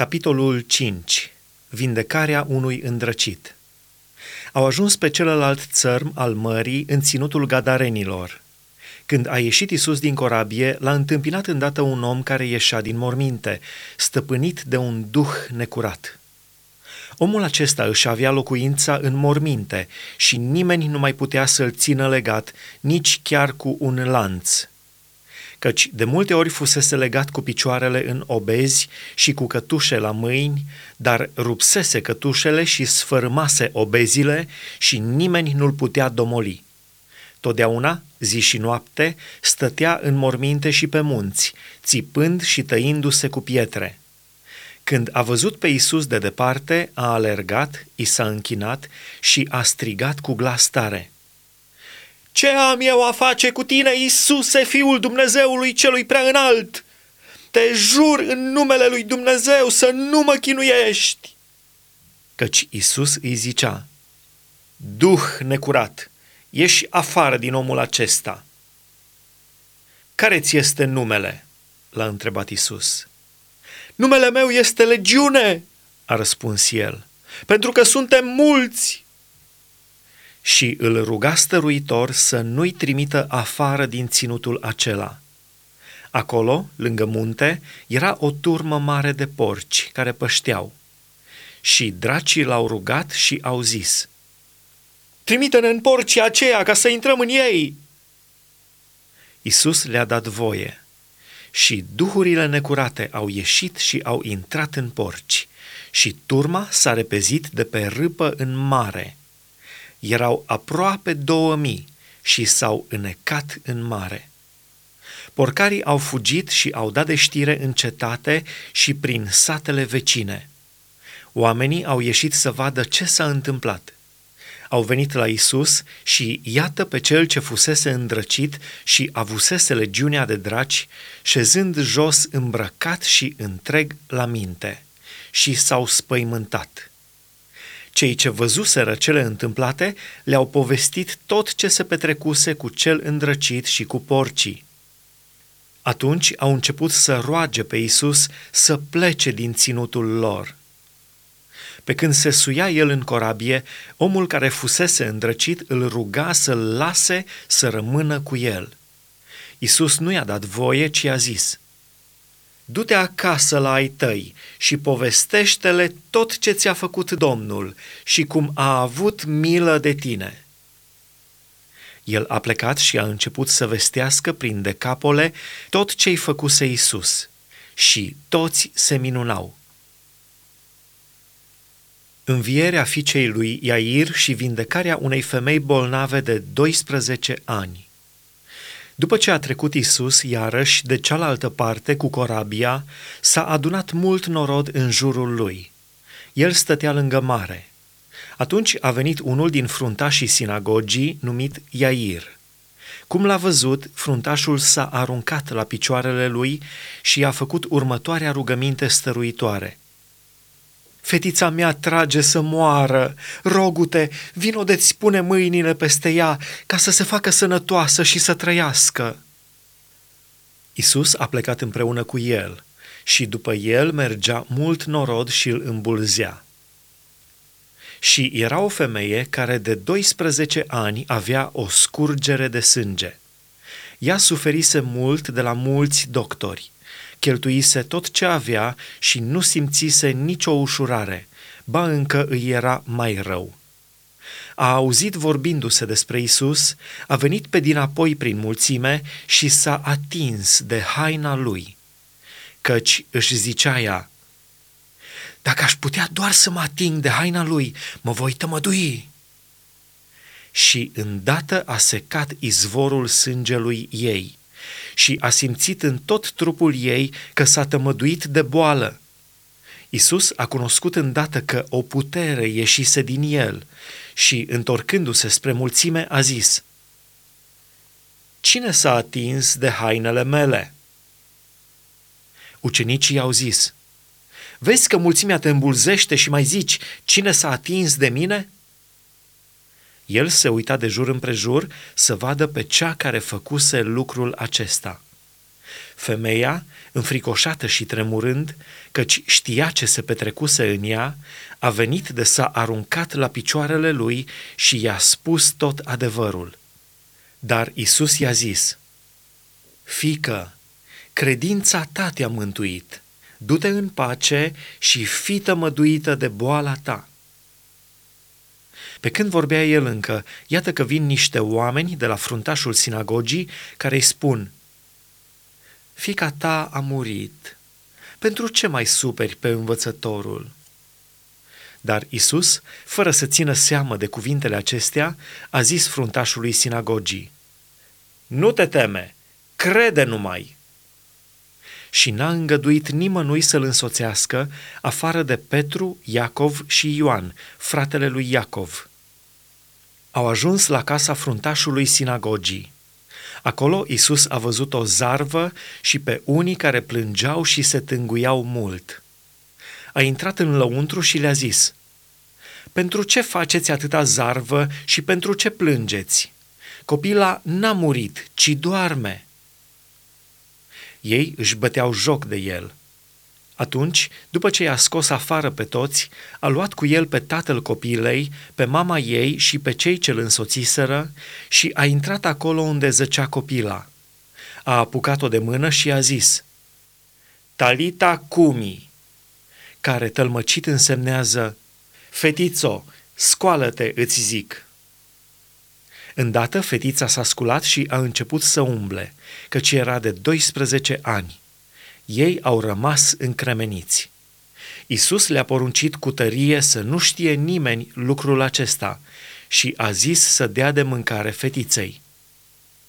Capitolul 5. Vindecarea unui îndrăcit. Au ajuns pe celălalt țărm al mării în ținutul gadarenilor. Când a ieșit Isus din corabie, l-a întâmpinat îndată un om care ieșea din morminte, stăpânit de un duh necurat. Omul acesta își avea locuința în morminte și nimeni nu mai putea să-l țină legat, nici chiar cu un lanț, căci de multe ori fusese legat cu picioarele în obezi și cu cătușe la mâini, dar rupsese cătușele și sfărâmase obezile și nimeni nu-l putea domoli. Totdeauna, zi și noapte, stătea în morminte și pe munți, țipând și tăindu-se cu pietre. Când a văzut pe Isus de departe, a alergat, i s-a închinat și a strigat cu glas tare – ce am eu a face cu tine, Iisuse, Fiul Dumnezeului celui prea înalt? Te jur în numele lui Dumnezeu să nu mă chinuiești! Căci Iisus îi zicea, Duh necurat, ieși afară din omul acesta. Care ți este numele? l-a întrebat Iisus. Numele meu este Legiune, a răspuns el, pentru că suntem mulți și îl ruga stăruitor să nu-i trimită afară din ținutul acela. Acolo, lângă munte, era o turmă mare de porci care pășteau. Și dracii l-au rugat și au zis, Trimite-ne în porcii aceia ca să intrăm în ei! Isus le-a dat voie și duhurile necurate au ieșit și au intrat în porci și turma s-a repezit de pe râpă în mare – erau aproape două mii și s-au înecat în mare. Porcarii au fugit și au dat de știre în cetate și prin satele vecine. Oamenii au ieșit să vadă ce s-a întâmplat. Au venit la Isus și iată pe cel ce fusese îndrăcit și avusese legiunea de draci, șezând jos îmbrăcat și întreg la minte. Și s-au spăimântat. Cei ce văzuseră cele întâmplate le-au povestit tot ce se petrecuse cu cel îndrăcit și cu porcii. Atunci au început să roage pe Isus să plece din ținutul lor. Pe când se suia el în corabie, omul care fusese îndrăcit îl ruga să-l lase să rămână cu el. Isus nu i-a dat voie, ci a zis – Du-te acasă la ai tăi și povestește-le tot ce ți-a făcut Domnul și cum a avut milă de tine. El a plecat și a început să vestească prin decapole tot ce-i făcuse Isus și toți se minunau. Învierea fiicei lui Iair și vindecarea unei femei bolnave de 12 ani. După ce a trecut Isus iarăși de cealaltă parte cu corabia, s-a adunat mult norod în jurul lui. El stătea lângă mare. Atunci a venit unul din fruntașii sinagogii, numit Iair. Cum l-a văzut, fruntașul s-a aruncat la picioarele lui și a făcut următoarea rugăminte stăruitoare. Fetița mea trage să moară. Rogute, vino de-ți pune mâinile peste ea ca să se facă sănătoasă și să trăiască. Isus a plecat împreună cu el și după el mergea mult norod și îl îmbulzea. Și era o femeie care de 12 ani avea o scurgere de sânge. Ea suferise mult de la mulți doctori cheltuise tot ce avea și nu simțise nicio ușurare, ba încă îi era mai rău. A auzit vorbindu-se despre Isus, a venit pe dinapoi prin mulțime și s-a atins de haina lui, căci își zicea ea, Dacă aș putea doar să mă ating de haina lui, mă voi tămădui. Și îndată a secat izvorul sângelui ei și a simțit în tot trupul ei că s-a tămăduit de boală. Isus a cunoscut îndată că o putere ieșise din el și, întorcându-se spre mulțime, a zis, Cine s-a atins de hainele mele? Ucenicii au zis, Vezi că mulțimea te îmbulzește și mai zici, cine s-a atins de mine?" El se uita de jur împrejur să vadă pe cea care făcuse lucrul acesta. Femeia, înfricoșată și tremurând, căci știa ce se petrecuse în ea, a venit de s-a aruncat la picioarele lui și i-a spus tot adevărul. Dar Isus i-a zis, Fică, credința ta te-a mântuit, du-te în pace și fii tămăduită de boala ta. Pe când vorbea el încă, iată că vin niște oameni de la fruntașul sinagogii care îi spun, Fica ta a murit, pentru ce mai superi pe învățătorul? Dar Isus, fără să țină seamă de cuvintele acestea, a zis fruntașului sinagogii, Nu te teme, crede numai! Și n-a îngăduit nimănui să-l însoțească, afară de Petru, Iacov și Ioan, fratele lui Iacov. Au ajuns la casa fruntașului sinagogii. Acolo Isus a văzut o zarvă și pe unii care plângeau și se tânguiau mult. A intrat în lăuntru și le-a zis, Pentru ce faceți atâta zarvă și pentru ce plângeți? Copila n-a murit, ci doarme. Ei își băteau joc de el – atunci, după ce i-a scos afară pe toți, a luat cu el pe tatăl copilei, pe mama ei și pe cei ce îl însoțiseră și a intrat acolo unde zăcea copila. A apucat-o de mână și a zis, Talita cumi, care tălmăcit însemnează, Fetițo, scoală-te, îți zic. Îndată fetița s-a sculat și a început să umble, căci era de 12 ani ei au rămas încremeniți. Isus le-a poruncit cu tărie să nu știe nimeni lucrul acesta și a zis să dea de mâncare fetiței.